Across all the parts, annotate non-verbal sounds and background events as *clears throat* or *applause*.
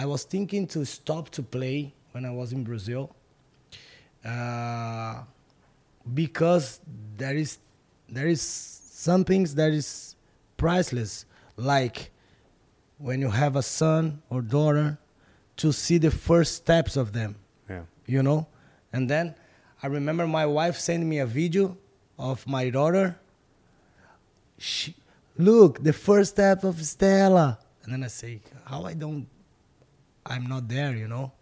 I was thinking to stop to play when I was in Brazil, uh, because there is there is some things that is priceless, like when you have a son or daughter, to see the first steps of them. Yeah. You know, and then I remember my wife sent me a video of my daughter. She, look, the first step of Stella. And then I say, how I don't, I'm not there, you know?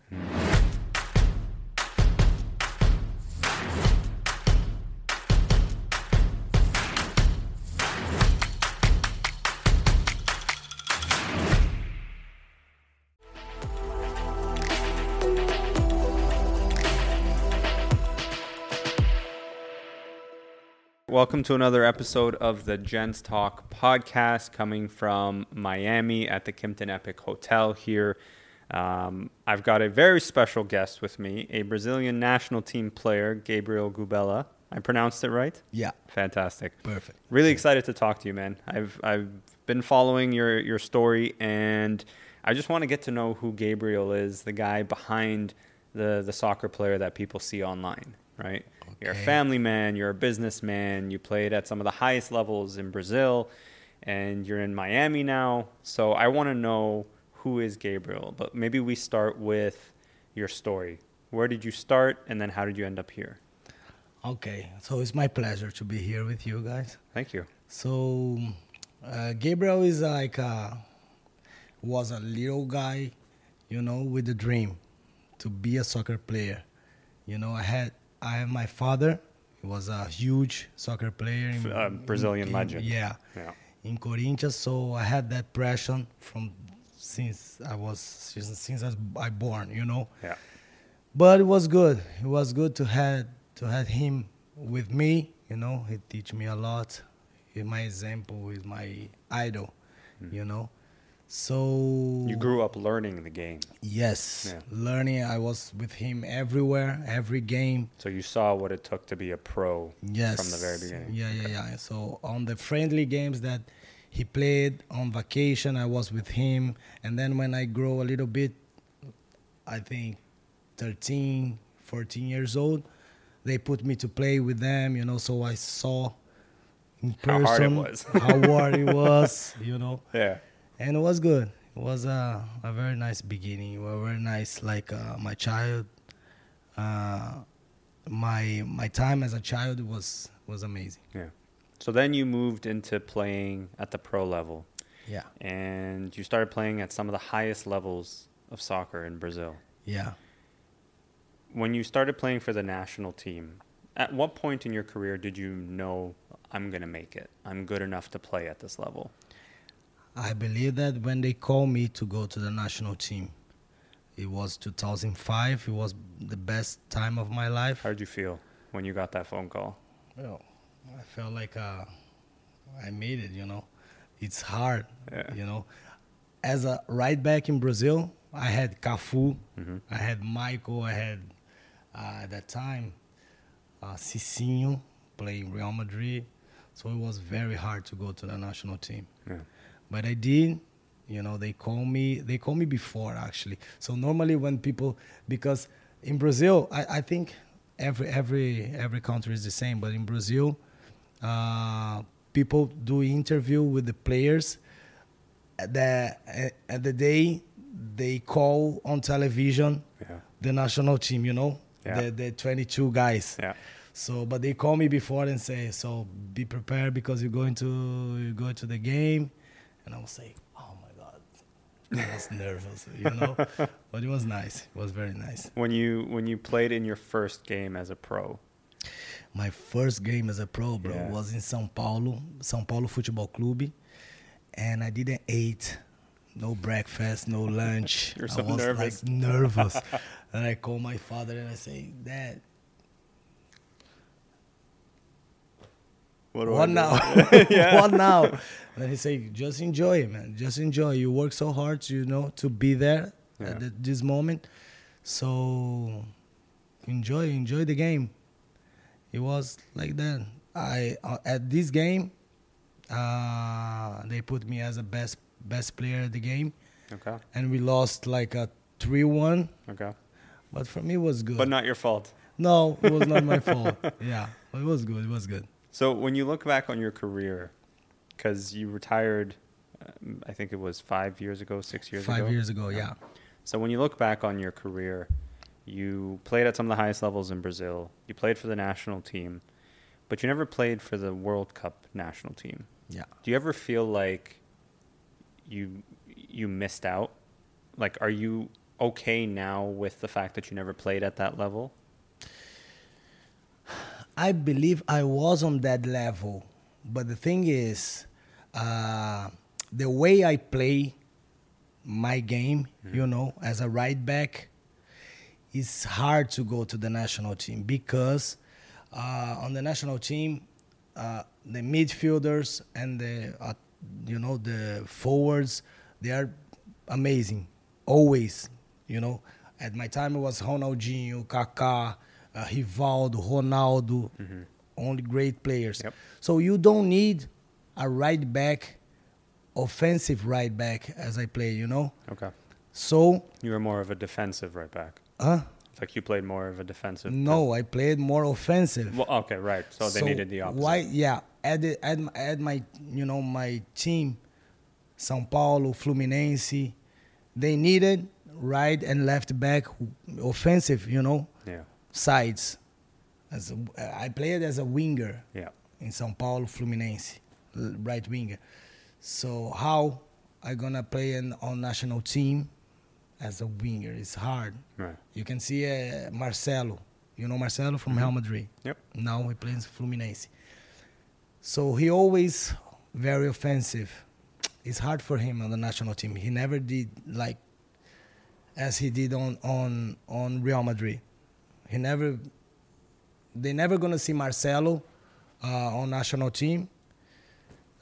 Welcome to another episode of the Gents Talk podcast coming from Miami at the Kimpton Epic Hotel here. Um, I've got a very special guest with me, a Brazilian national team player, Gabriel Gubela. I pronounced it right? Yeah, Fantastic. perfect. Really excited to talk to you, man. I've I've been following your your story, and I just want to get to know who Gabriel is, the guy behind the the soccer player that people see online, right? You're a family man, you're a businessman, you played at some of the highest levels in Brazil, and you're in Miami now. So I want to know who is Gabriel, but maybe we start with your story. Where did you start, and then how did you end up here? Okay, so it's my pleasure to be here with you guys. Thank you. So, uh, Gabriel is like a, was a little guy, you know, with a dream to be a soccer player. You know, I had I have my father. He was a huge soccer player. In, Uh, Brazilian in- legend. Yeah, Yeah. in Corinthians. So I had that pressure from since I was since, since I was born. You know, Yeah. but it was good. It was good to had to have him with me. You know, he teach me a lot. He's my example. He's my idol. Mm-hmm. You know, so You grew up learning the game. Yes, Yeah. learning. I was with him everywhere, every game. So you saw what it took to be a pro Yes, from the very beginning. Yeah, yeah, yeah. So on the friendly games that he played on vacation, I was with him, and then when I grow a little bit, I think 13, 14 years old, they put me to play with them. You know, so I saw in How person hard it was. how *laughs* hard it was. You know Yeah. and it was good. It was a, a very nice beginning. It was very nice, like uh, my child. Uh, my my time as a child was was amazing. Yeah. So then you moved into playing at the pro level Yeah, and you started playing at some of the highest levels of soccer in Brazil. yeah. When you started playing for the national team, at what point in your career did you know I'm going to make it? I'm good enough to play at this level? I believe that when they called me to go to the national team, it was 2005. It was the best time of my life. How did you feel when you got that phone call? Well, I felt like uh, I made it. You know, it's hard. Yeah. You know, as a right back in Brazil, I had Cafu, Mhm. I had Maicon, I had uh, at that time uh, Cicinho playing Real Madrid. So it was very hard to go to the national team. Yeah. But I did. You know, they call me. They call me before actually. So normally when people, because in Brazil, I, I think every every every country is the same. But in Brazil, uh, people do interview with the players. At the at the day they call on television Yeah. the national team. You know, Yeah. the the 22 guys. Yeah. So, but they call me before and say, "So be prepared because you're going to you go to the game," and I was say, "Oh my god," I was *laughs* nervous, you know. but it was nice. It was very nice. When you when you played in your first game as a pro, My first game as a pro, bro, Yeah. was in São Paulo, São Paulo Futebol Clube, and I didn't eat. No breakfast, no *laughs* lunch. You're I so was nervous. like nervous. *laughs* and I call my father and I say, Dad, what, what now? *laughs* What now? And then he say, just enjoy it, man. Just enjoy. You work so hard, to, you know, to be there Yeah. at th- this moment. So enjoy, enjoy the game. It was like that. I uh, at this game, uh, they put me as a best best player at the game, Okay. and we lost like a three-one. Okay. But for me, it was good. But not your fault. no, it was not my *laughs* fault. Yeah, but it was good. It was good. So when you look back on your career, because you retired, um, I think it was five years ago, six years Five ago. years ago, yeah. So when you look back on your career, you played at some of the highest levels in Brazil. You played for the national team, but you never played for the World Cup national team. Yeah. Do you ever feel like you you missed out? Like, are you okay now with the fact that you never played at that level? I believe I was on that level, but the thing is, uh, the way I play my game, you know, as a right back, it's hard to go to the national team because uh, on the national team, uh, the midfielders and the uh, you know the forwards, they are amazing, always. You know, at my time it was Ronaldinho, Kaká, uh, Rivaldo, Ronaldo, only great players. Yep. So you don't need a right back, offensive right back as I play. You know, Okay. so You were more of a defensive right back. Uh, Like you played more of a defensive. no, I played more offensive. Well, okay, right. So they needed the opposite. Why? Yeah, at the, at, my- at my you know my team, São Paulo, Fluminense, they needed right and left back offensive. You know Yeah. sides. As a, I played as a winger Yeah. in São Paulo, Fluminense, right winger. So how I gonna play in, on national team as a winger? It's hard. Right. You can see uh, Marcelo. You know Marcelo from Real Madrid. Yep. Now he plays Fluminense. So he always very offensive. It's hard for him on the national team. He never did like as he did on on on Real Madrid. He never. They never gonna see Marcelo uh, on national team.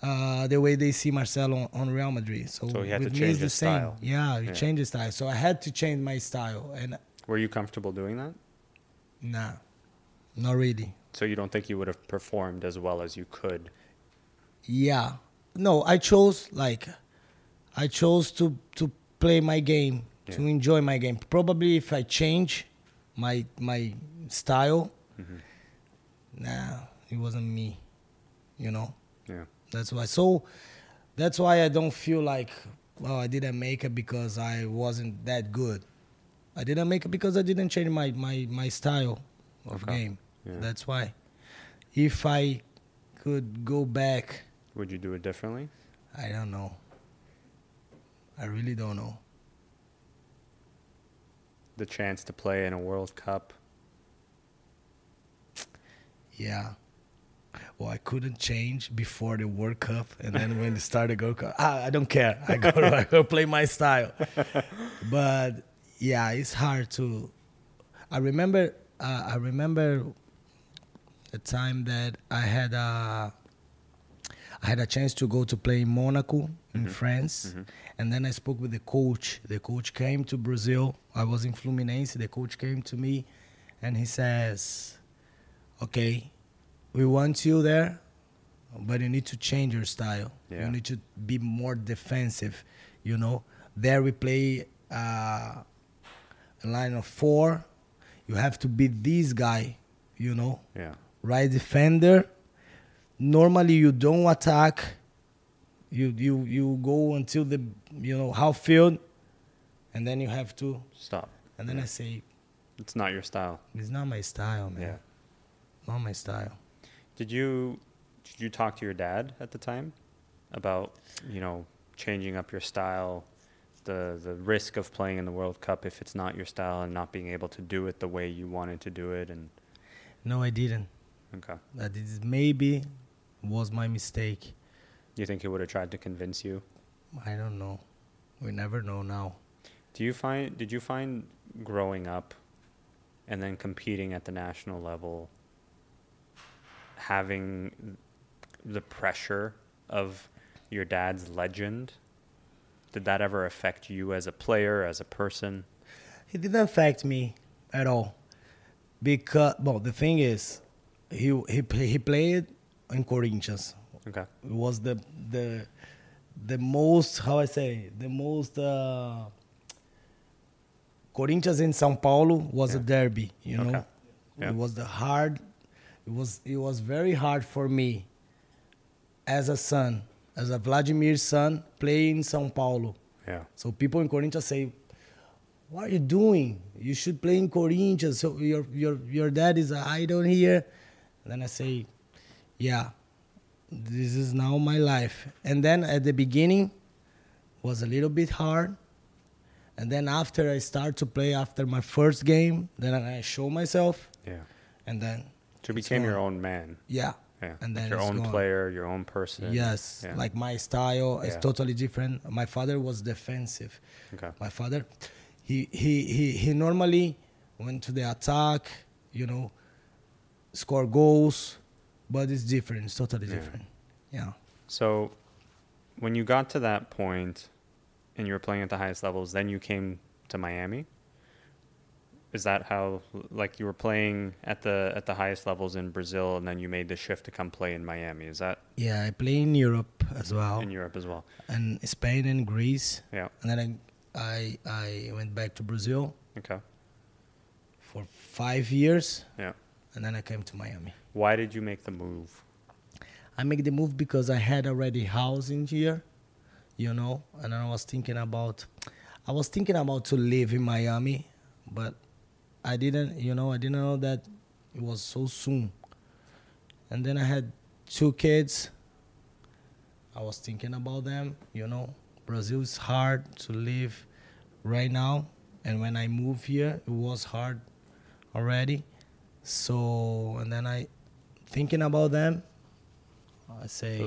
Uh, the way they see Marcelo on, on Real Madrid. So, So he had with me change it's the same. style. Yeah, he Yeah. changed his style. So I had to change my style, and Were you comfortable doing that? Nah, not really. So you don't think you would have performed as well as you could? Yeah, no, I chose like, I chose to to play my game, to enjoy my game. Probably if I change my my style, nah, it wasn't me. You know, Yeah. That's why. So that's why I don't feel like, well, I didn't make it because I wasn't that good. I didn't make it because I didn't change my my my style of Okay. game. Yeah. That's why. If I could go back, Would you do it differently? I don't know. I really don't know. The chance to play in a World Cup. Yeah. Well, I couldn't change before the World Cup, and then when it started World Cup, ah, I don't care. I go, *laughs* I go play my style. *laughs* But yeah, it's hard to. I remember. Uh, I remember a time that I had a. I had a chance to go to play in Monaco in France, and then I spoke with the coach. The coach came to Brazil. I was in Fluminense. The coach came to me, and he says, "Okay, we want you there, but you need to change your style. Yeah. You need to be more defensive. You know, there we play uh, a line of four. You have to be this guy. You know, Yeah. right defender. Normally you don't attack. You you you go until the you know half field, and then you have to. Stop. And then Yeah. I say, It's not your style. it's not my style, man. Yeah. Not my style. Did you did you talk to your dad at the time about you know changing up your style, the the risk of playing in the World Cup if it's not your style and not being able to do it the way you wanted to do it and No, I didn't. okay. That is maybe was my mistake. Do you think he would have tried to convince you? I don't know. We never know now. Do you find did you find growing up and then competing at the national level having the pressure of your dad's legend did that ever affect you as a player as a person It didn't affect me at all. Because well, the thing is, he he he played in Corinthians. okay It was the the the most how I say the most uh, Corinthians in São Paulo was a derby. You know, Okay. Yeah. it was the hard. It was it was very hard for me as a son, as a Wladimir son, playing in São Paulo. Yeah. So people in Corinthians say, "What are you doing? You should play in Corinthians. So your your your dad is an idol here." And then I say, "Yeah, this is now my life." And then at the beginning was a little bit hard. And then after I start to play after my first game, then I show myself, Yeah. and then It's became your own man. yeah, Yeah. And Like your own gone. player, your own person. yes, Yeah. like my style is Yeah. totally different. My father was defensive. Okay. my father he he he, he normally went to the attack you know score goals but it's different it's totally Yeah. different yeah So when you got to that point and you were playing at the highest levels, then you came to Miami. Is that how like you were playing at the at the highest levels in Brazil and then you made the shift to come play in Miami? Is that yeah i play in europe as well in Europe as well? and spain and greece Yeah. and then I, I i went back to brazil Okay. for five years Yeah. and then i came to miami Why did you make the move? I make the move because I had already house in here, you know, and I was thinking about, I was thinking about to live in Miami, but I didn't, you know, I didn't know that it was so soon. And then I had two kids. I was thinking about them, you know. Brazil is hard to live right now, and when I moved here, it was hard already. So, and then I thinking about them. I say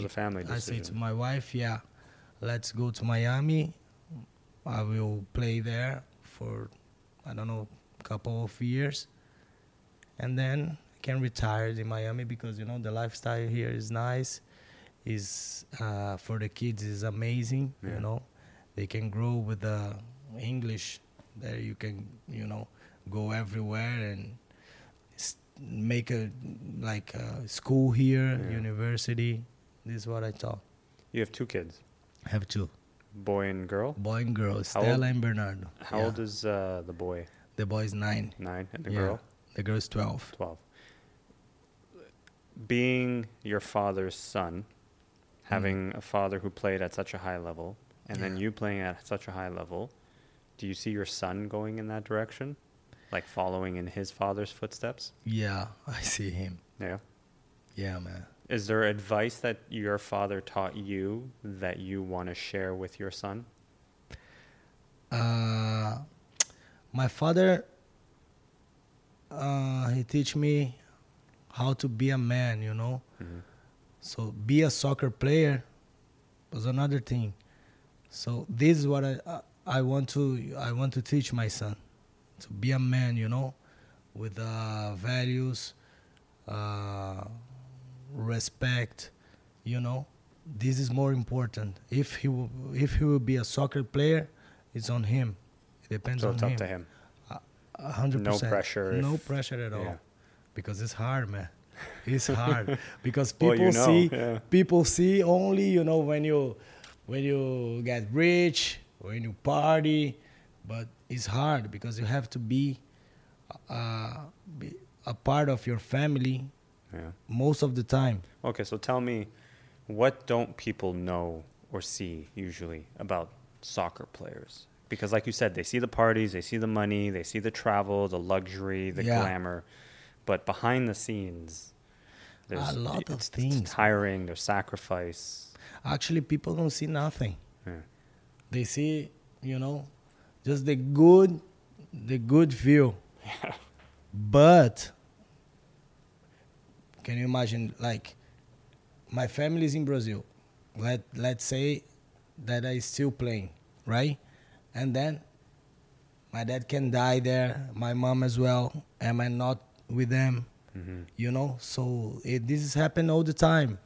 I say to my wife, yeah, let's go to Miami. I will play there for I don't know couple of years, and then I can retire in Miami because you know the lifestyle here is nice. Is uh, for the kids is amazing. Yeah. You know, they can grow with the English. There you can you know go everywhere and make a like a school here, Yeah. university. This is what I thought. You have two kids, I have two boy and girl. boy and girl, Stella and Bernardo. How Yeah. old is uh, the boy? The boy is nine? Nine, and the Yeah. girl The girl is twelve. twelve. Being your father's son, having a father who played at such a high level, and then you playing at such a high level, do you see your son going in that direction, like following in his father's footsteps? Yeah, *laughs* I see him. Yeah. Yeah, man. Is there advice that your father taught you that you want to share with your son? Uh, my father, uh, he teach me how to be a man. You know, Mhm. so be a soccer player was another thing. So this is what I I, I want to I want to teach my son to be a man. You know, with uh, values, uh, respect. You know, this is more important. If he will, if he will be a soccer player, it's on him. Depends So on it's up to him. A hundred No percent. pressure No if- pressure at all. yeah. Because it's hard, man. *laughs* It's hard because Well, people you know, see yeah. people see only you know when you when you get rich when you party, but it's hard because you have to be, uh, be a part of your family Yeah. most of the time. Okay, so tell me, what don't people know or see usually about soccer players? Because, like you said, they see the parties, they see the money, they see the travel, the luxury, the Yeah. glamour, but behind the scenes, there's a lot of things. It's tiring. There's sacrifice. Actually, people don't see nothing. Yeah. They see, you know, just the good, the good view. *laughs* But can you imagine, like, my family is in Brazil. Let let's say that I still playing, right? And then my dad can die there, my mom as well. Am I not with them? hmm you know so it, this has happened all the time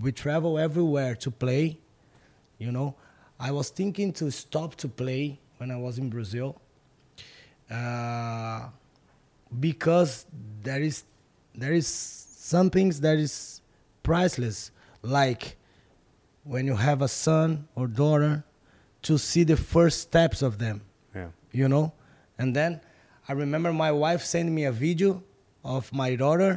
we travel everywhere to play you know i was thinking to stop to play when i was in brazil uh, because there is there is some things that is priceless like when you have a son or daughter to see the first steps of them Yeah. you know and then i remember my wife sent me a video of my daughter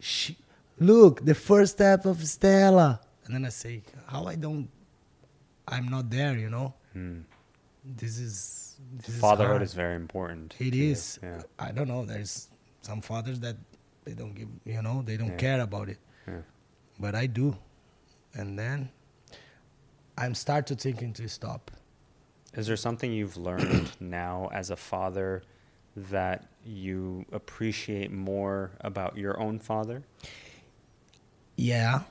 she look the first step of stella and then i say how i don't i'm not there you know Hmm. this is this Fatherhood hard. is very important. It is. Yeah. I don't know. There's some fathers that they don't give, you know, they don't Yeah. care about it. Yeah. But I do. And then I'm start to thinking to stop. Is there something you've learned *coughs* now as a father that you appreciate more about your own father? Yeah.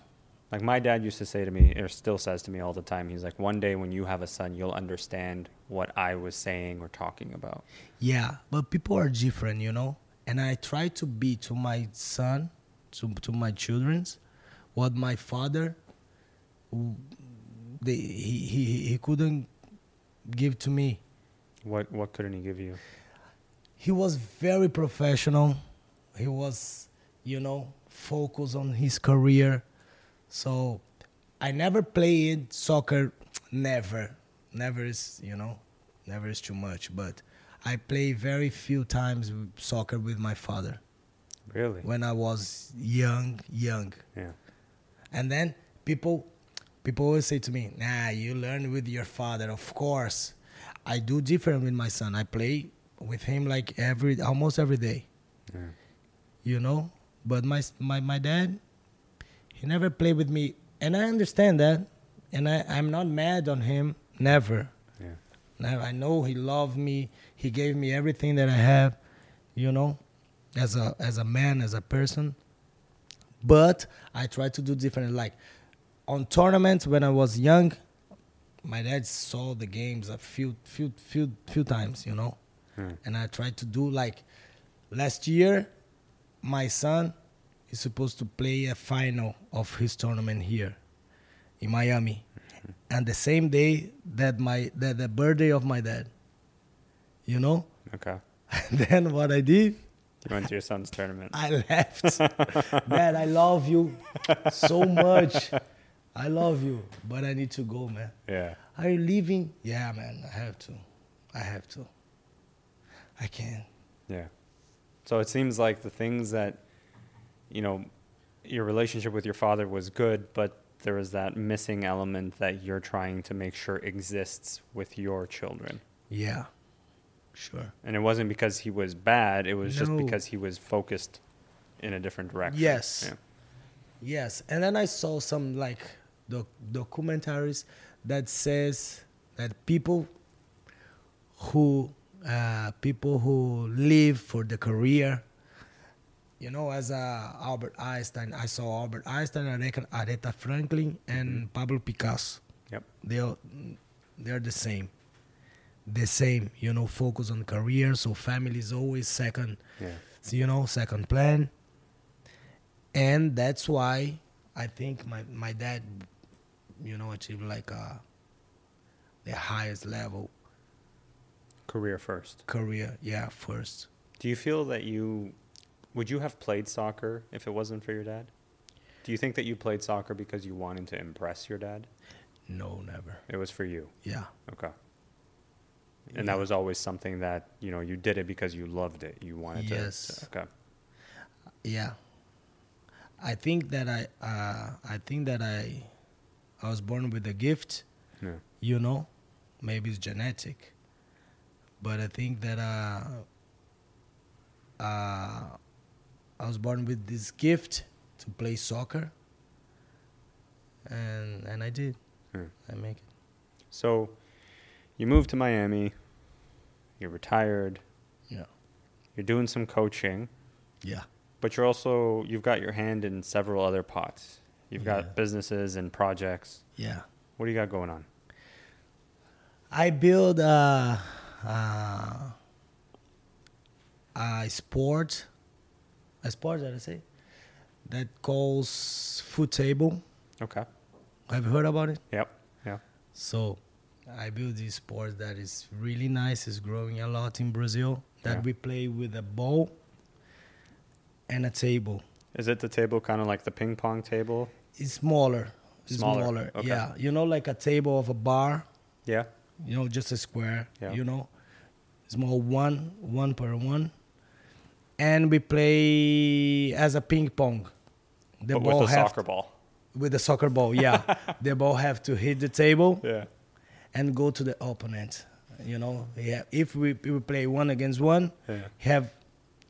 Like my dad used to say to me, or still says to me all the time, he's like, one day when you have a son, you'll understand what I was saying or talking about. Yeah. But people are different, you know? And I try to be to my son, to to my children's, what my father they, he, he he couldn't give to me. What what couldn't he give you? he was very professional. He was, you know, focused on his career. So I never played soccer. Never, never is, you know, never is too much. But I play very few times soccer with my father Really? when I was young, young. Yeah. And then people people always say to me, "Nah, you learn with your father." Of course, I do different with my son. I play with him like every almost every day, Yeah. you know. But my my my dad, he never played with me, and I understand that, and I I'm not mad on him. Never. Yeah. Never. I know he loved me. He gave me everything that I have, you know, as a as a man, as a person. But I try to do different. Like on tournaments when I was young, my dad saw the games a few few few few times, you know. Hmm. And I tried to do like last year, my son is supposed to play a final of his tournament here in Miami. And the same day that my that the birthday of my dad. You know? Okay. And *laughs* then what I did, You went to your son's tournament. I left. *laughs* Dad, I love you so much. I love you, but I need to go, man. Yeah. Are you leaving? Yeah, man, I have to. I have to. I can't. Yeah. So it seems like the things that, you know, your relationship with your father was good, but there was that missing element that you're trying to make sure exists with your children. Yeah, sure. And it wasn't because he was bad, it was just because he was focused in a different direction. Yes. Yeah. Yes, and then I saw some like doc- documentaries that says that people who uh, people who live for the career, you know, as uh, Albert Einstein, I saw Albert Einstein, Aretha, Franklin, and Pablo Picasso. Yep. They're they're the same, the same. You know, focus on career. So family is always second Yeah. so, you know second plan and that's why i think my, my dad you know achieved like uh the highest level Career first. career yeah first Do you feel that you would you have played soccer if it wasn't for your dad? Do you think that you played soccer because you wanted to impress your dad? no never It was for you. yeah Okay. And that was always something that, you know, you did it because you loved it. You wanted to. Yes. Okay. yeah i think that i uh i think that i i was born with a gift Yeah. you know maybe it's genetic but i think that uh uh i was born with this gift to play soccer and and i did Hmm. i make it So you moved to Miami. You're retired. yeah You're doing some coaching, yeah but you're also you've got your hand in several other pots. You've Yeah. got businesses and projects. yeah What do you got going on? i build a a, a sport a sport that i say that calls food table Okay. have you heard about it Yep. Yeah. So I built this sport that is really nice. It's growing a lot in Brazil. That Yeah. we play with a ball and a table. Is it the table kind of like the ping pong table? It's smaller, Smaller, okay. Yeah, you know, like a table of a bar. Yeah. You know, just a square. Yeah. You know, small one, one per one, and we play as a ping pong. The But ball with a soccer ball. with a soccer ball. Yeah, *laughs* the ball have to hit the table Yeah. and go to the opponent. You know, yeah. If we, we play one against one, Yeah. have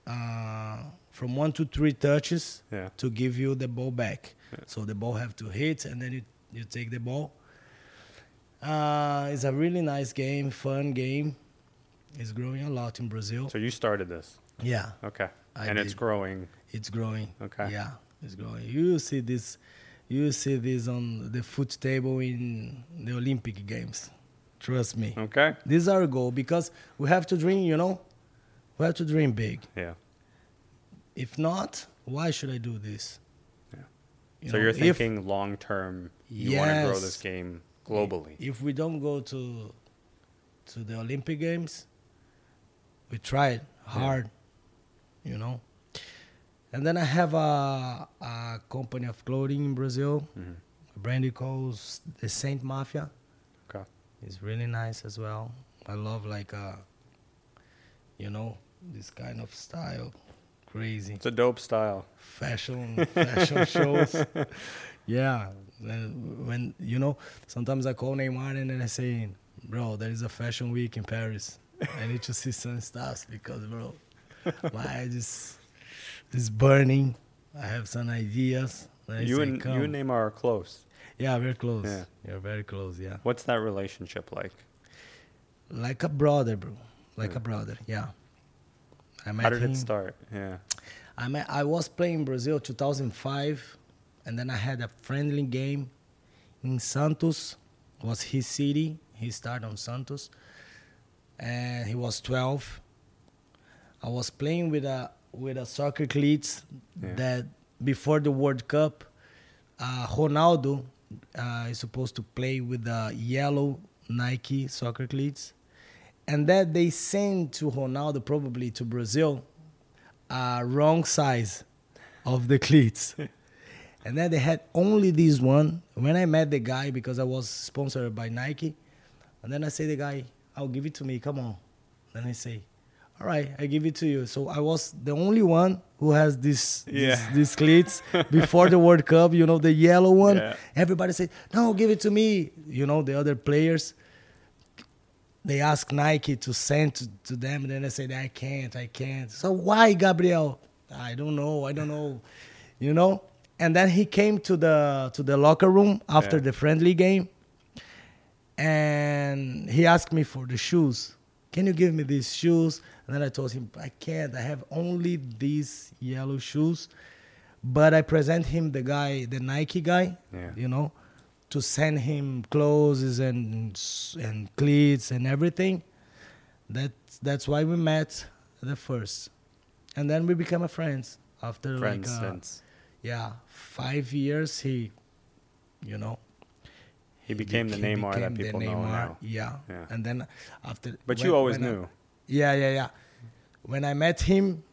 uh, from one to three touches Yeah. to give you the ball back. So the ball have to hit, and then you you take the ball. Uh, it's a really nice game, fun game. It's growing a lot in Brazil. So you started this. yeah, Okay. I and it's growing. it's growing. Okay. Yeah, it's growing. You see this, you see this on the foot table in the Olympic Games. Trust me. Okay. This is our goal because we have to dream. You know, we have to dream big. Yeah. If not, why should I do this? Yeah. You so know, you're if- thinking long term. You want to grow this game globally. If we don't go to to the Olympic Games, we tried hard, you know. And then I have a, a company of clothing in Brazil. Mhm. A brand the Saint Mafia. Okay. It's really nice as well. I love like uh you know, this kind of style. Crazy. It's a dope style. fashion fashion *laughs* shows. Yeah, when, when you know, sometimes I call Neymar and then I say, "Bro, there is a fashion week in Paris. I need to see some stuff because, bro, my eyes is is burning. I have some ideas." And You say, and you and Neymar are close. yeah, we're close. Yeah. You're very close. Yeah, What's that relationship like? like a brother, bro. Like Yeah. a brother. Yeah. I met How did him. it start? Yeah. I mean, I was playing in Brazil 2005, and then I had a friendly game in Santos. Was his city. He started on Santos, and he was 12. I was playing with a with a soccer cleats Yeah. that before the World Cup, uh, Ronaldo uh, is supposed to play with the yellow Nike soccer cleats, and that they sent to Ronaldo probably to Brazil uh, wrong size of the cleats. *laughs* and then they had only this one. When I met the guy, because I was sponsored by Nike, and then I say the guy, I'll give it to me, come on. Then I say, all right, I give it to you. So I was the only one who has this, Yeah. this these cleats before the World Cup, you know, the yellow one. Yeah. Everybody said, no, give it to me. You know, the other players they ask Nike to send to, to them, and then I said, I can't, I can't. So why, Gabriel? I don't know, I don't know, you know. And then he came to the to the locker room after Yeah. the friendly game, and he asked me for the shoes. Can you give me these shoes? And then I told him, I can't. I have only these yellow shoes. But I present him the guy, the Nike guy, Yeah. you know, to send him clothes and and cleats and everything. That that's why we met the first, and then we became a friends after Friends like uh, since yeah five years. He, you know, he became the he Neymar that became people know now. Yeah. Yeah. and then after. But when- you always when I- knew. yeah, yeah, yeah. When I met him,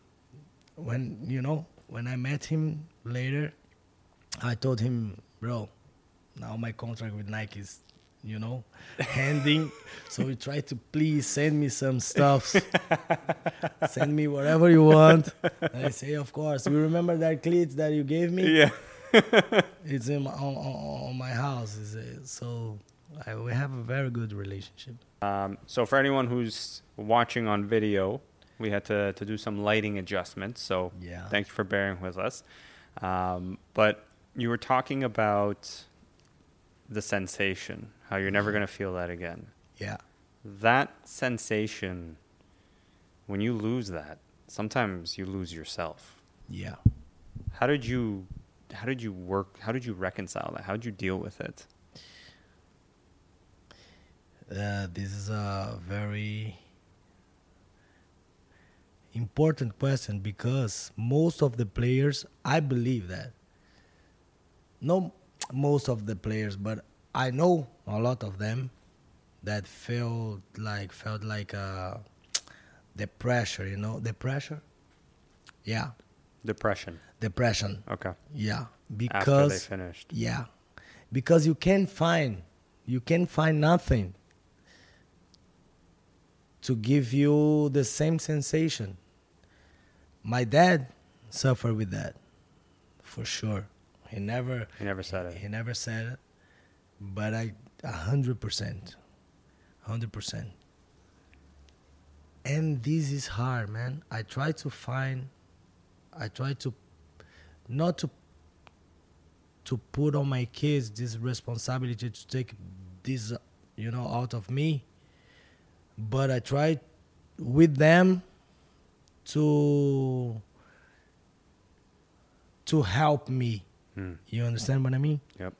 when you know, when I met him later, I told him, bro, now my contract with Nike is, you know, ending. *laughs* so he tried to please send me some stuff. *laughs* send me whatever you want. And I say, of course. You remember that cleats that you gave me? Yeah. *laughs* It's in my, on, on, on my house. Is so I, we have a very good relationship. Um, so for anyone who's watching on video, we had to, to do some lighting adjustments. So Yeah. thank you for bearing with us. Um, but you were talking about the sensation, how you're never going to feel that again. Yeah. That sensation, when you lose that, sometimes you lose yourself. Yeah. How did you, how did you work? How did you reconcile that? How did you deal with it? Uh, this is a very important question because most of the players, I believe that, no, most of the players, but I know a lot of them that felt like felt like uh, the pressure, you know, the pressure. Yeah, Depression. depression. Okay. Yeah, After they because finished. yeah, because you can't find you can't find nothing to give you the same sensation. My dad suffered with that, for sure. He never He never said it. he never said it, but I a hundred percent, hundred percent. And this is hard, man. I try to find, I try to, not to, to put on my kids this responsibility to take this, you know, out of me. But I try with them to to help me. Hmm. You understand what I mean? Yep.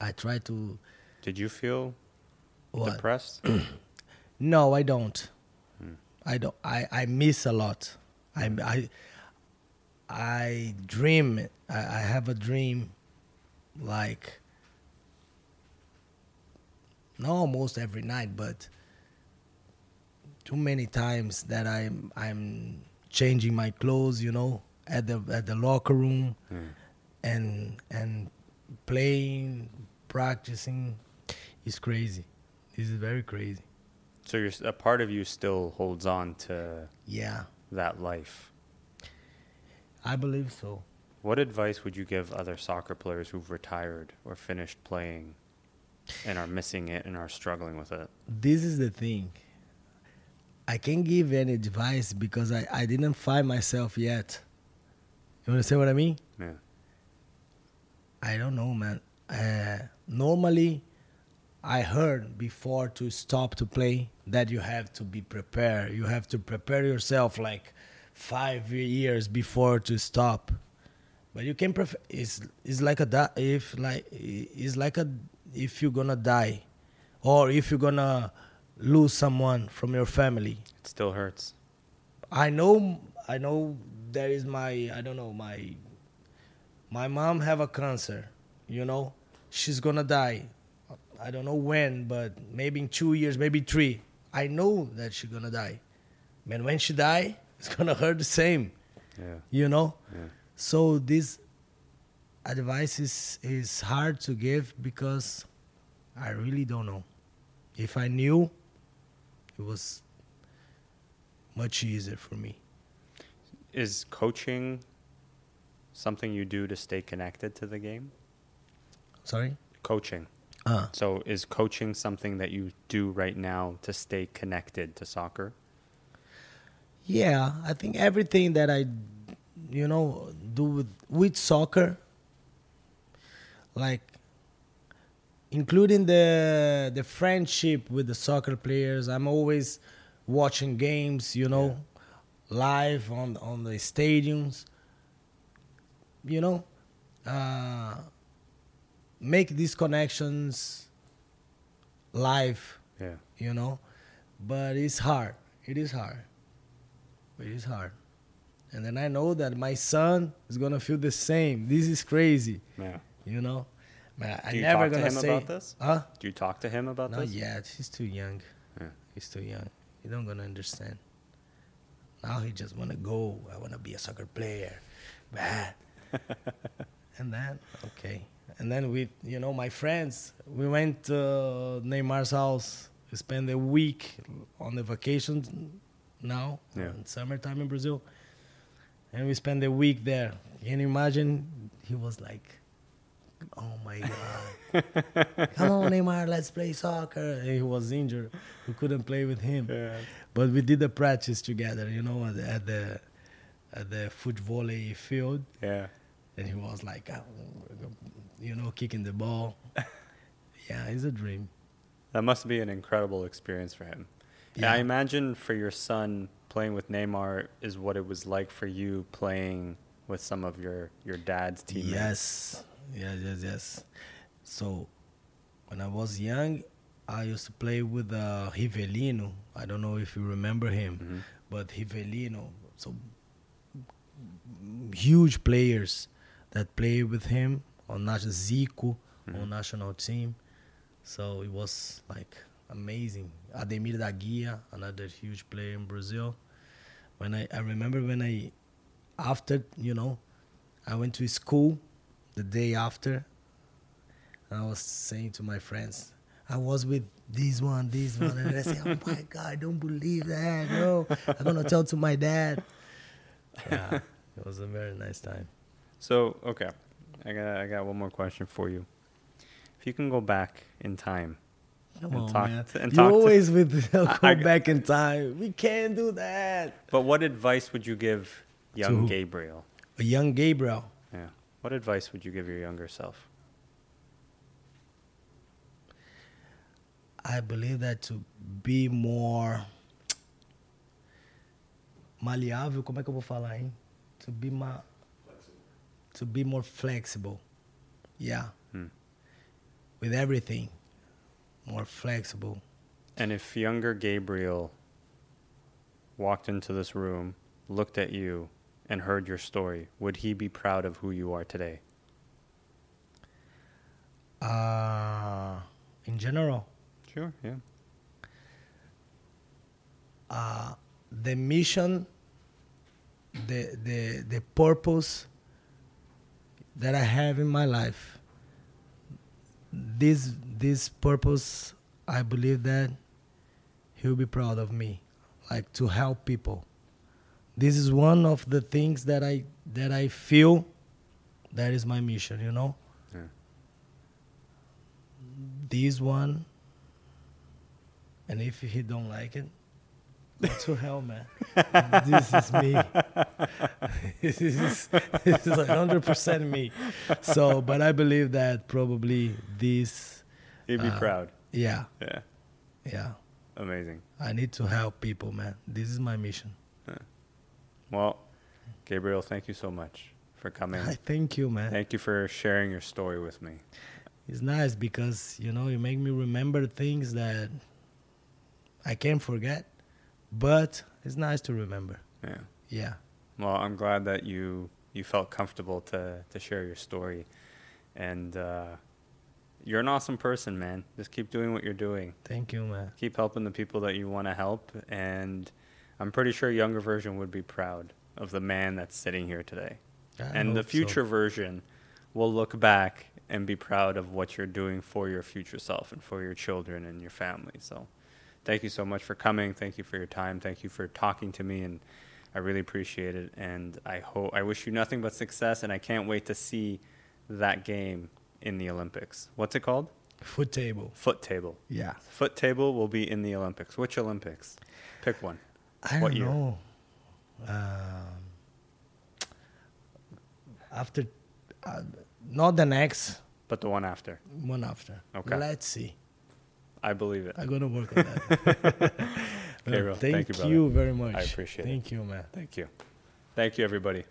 I try to Did you feel what? depressed? *clears throat* No, I don't. Hmm. I don't. I, I miss a lot. I I I dream. I, I have a dream, like not almost every night, but too many times that I'm I'm changing my clothes. You know, at the at the locker room, Hmm. And and playing, practicing. is crazy. This is very crazy. So you're, a part of you still holds on to Yeah, that life. I believe so. What advice would you give other soccer players who've retired or finished playing and are missing it and are struggling with it? This is the thing. I can't give any advice because I, I didn't find myself yet. You understand what I mean? Yeah. I don't know, man. Uh, normally, I heard before to stop to play that you have to be prepared. You have to prepare yourself like five years before to stop. But you can pref- it's it's like a if like it's like a if you're gonna die, or if you're gonna lose someone from your family. It still hurts. I know I know there is my I don't know my my mom have a cancer, you know. She's gonna die. I don't know when, but maybe in two years, maybe three. I know that she's gonna die. Man, when she die, *laughs* it's gonna hurt the same, Yeah. you know. Yeah. So this advice is is hard to give because I really don't know. If I knew, it was much easier for me. Is coaching something you do to stay connected to the game? Sorry. Coaching. Uh, So is coaching something that you do right now to stay connected to soccer? yeah, I think everything that I, you know, do with with soccer, like including the the friendship with the soccer players. I'm always watching games, you know, live on on the stadiums. You know, uh, make these connections live. Yeah. You know, but it's hard. It is hard. It is hard. And then I know that my son is gonna feel the same. This is crazy. Yeah. You know, man, I Do you never talk to gonna him say. about this? Huh? Do you talk to him about Not this? yet. He's too young. Yeah. He's too young. He don't gonna understand. Now he just wanna go. I wanna be a soccer player. Bad. *laughs* and then okay. And then we, you know, my friends, we went to Neymar's house. We spent a week on the vacation now, Yeah. in summertime in Brazil. And we spent a week there. Can you imagine? He was like, oh my God. *laughs* Come on, Neymar, let's play soccer. And he was injured. We couldn't play with him. Yeah. But we did the practice together, you know, at the at the, at the foot volley field. Yeah. And he was like, "Ah, you know, kicking the ball. *laughs* yeah, it's a dream. That must be an incredible experience for him. And I imagine for your son playing with Neymar is what it was like for you playing with some of your your dad's teammates. Yes, yes, yes, yes. So, when I was young, I used to play with uh, Rivelino. I don't know if you remember him, Mhm. but Rivelino. So, huge players that played with him on national Zico on Mhm. national team. So it was like amazing. Ademir da Guia, another huge player in Brazil. When I, I remember when I after you know I went to school the day after. And I was saying to my friends, I was with this one, this one, and I say, "Oh my *laughs* God, I don't believe that! No, I'm gonna tell to my dad." *laughs* Yeah, it was a very nice time. So okay, I got I got one more question for you. If you can go back in time, Come And on, talk man! to- and you talk to- always with *laughs* go I- back in time. We can't do that. but what advice would you give young? Gabriel? A young Gabriel. Yeah. What advice would you give your younger self? I believe that to be more *tsk* maleável, como é que eu vou falar, hein? To be ma to be more flexible. Yeah. Hmm. With everything. More flexible. And if younger Gabriel walked into this room, looked at you, and heard your story, would he be proud of who you are today? Uh in general, Sure, yeah. uh the mission the the the purpose that I have in my life. This this purpose, I believe that he'll be proud of me, like to help people. This is one of the things that I that I feel that is my mission. You know, Yeah. this one, and if he don't like it, to hell, man. this is me. *laughs* this is this is hundred percent me. So, but I believe that probably this, He'd be Uh, proud. yeah, Yeah. yeah. Amazing. I need to help people, man. This is my mission. Well, Gabriel, thank you so much for coming. I thank you, man. Thank you for sharing your story with me. It's nice because you know you make me remember things that I can't forget, but it's nice to remember. Yeah. Yeah. Well, I'm glad that you you felt comfortable to to share your story, and uh, you're an awesome person, man. Just keep doing what you're doing. Thank you, man. Keep helping the people that you want to help, and I'm pretty sure younger version would be proud of the man that's sitting here today. I and the hope so. future version will look back and be proud of what you're doing for your future self and for your children and your family. So, thank you so much for coming. Thank you for your time. Thank you for talking to me, and I really appreciate it. And I hope I wish you nothing but success, and I can't wait to see that game in the Olympics. What's it called? foot table. Foot table. Yeah. Foot table will be in the Olympics. Which Olympics? Pick one. I What don't year? know. Um, after, uh, not the next But the one after. one after. Okay. Let's see. I believe it. I'm gonna work on that. *laughs* Okay, uh, bro. Thank, Thank you, brother. you very much. I appreciate it. Thank you, man. Thank you. Thank you, everybody.